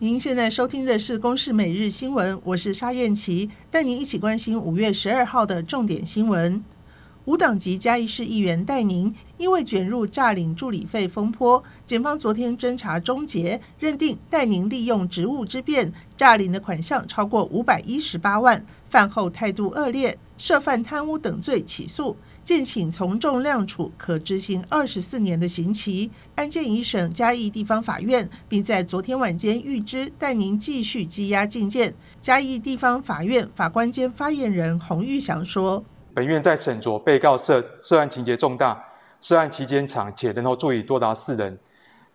您现在收听的是《公视每日新闻》，我是沙燕琪，带您一起关心五月十二号的重点新闻。无党籍嘉义市议员戴宁因为卷入诈领助理费风波，检方昨天侦查终结，认定戴宁利用职务之便诈领的款项超过五百一十八万，犯后态度恶劣，涉犯贪污等罪起诉。建请从重量处，可执行二十四年的刑期。案件已审嘉义地方法院，并在昨天晚间预知戴宁继续羁押禁见。嘉义地方法院法官兼发言人洪玉祥说：“本院在审酌被告涉涉案情节重大，涉案期间长，且人头座椅多达四人，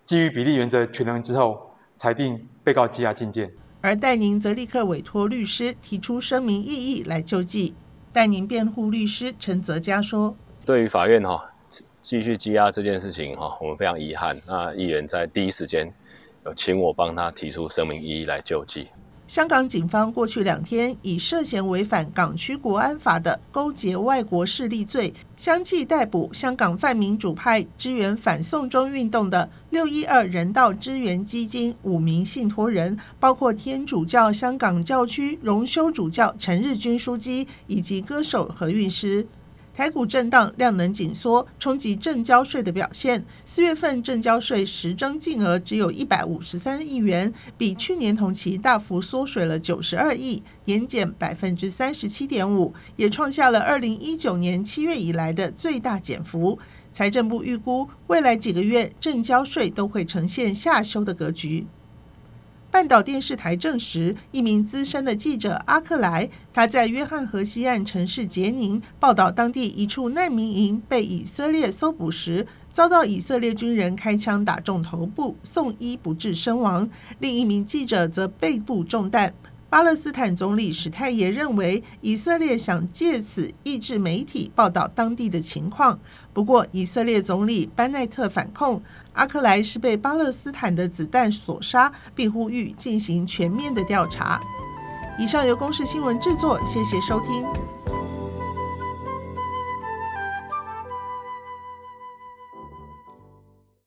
基于比例原则权衡之后，裁定被告羁押进见。”而戴宁则立刻委托律师提出声明异议来救济。代您辩护律师陈泽佳说：“对于法院哈继续羁押这件事情哈，我们非常遗憾。那议员在第一时间有请我帮他提出声明一一来救济。”香港警方过去两天以涉嫌违反港区国安法的勾结外国势力罪，相继逮捕香港泛民主派支援反送中运动的六一二人道支援基金五名信托人，包括天主教香港教区荣休主教陈日君枢机以及歌手何韵诗。台股震荡，量能紧缩，冲击证交税的表现。四月份证交税实征净额只有一百五十三亿元，比去年同期大幅缩水了九十二亿，年减百分之三十七点五，也创下了二零一九年七月以来的最大减幅。财政部预估，未来几个月证交税都会呈现下修的格局。半岛电视台证实，一名资深的记者阿克莱，他在约翰河西岸城市杰宁报道当地一处难民营被以色列搜捕时，遭到以色列军人开枪打中头部，送医不治身亡。另一名记者则背部中弹。巴勒斯坦总理史泰也认为，以色列想借此抑制媒体报道当地的情况。不过，以色列总理班奈特反控阿克莱是被巴勒斯坦的子弹所杀，并呼吁进行全面的调查。以上由公视新闻制作，谢谢收听。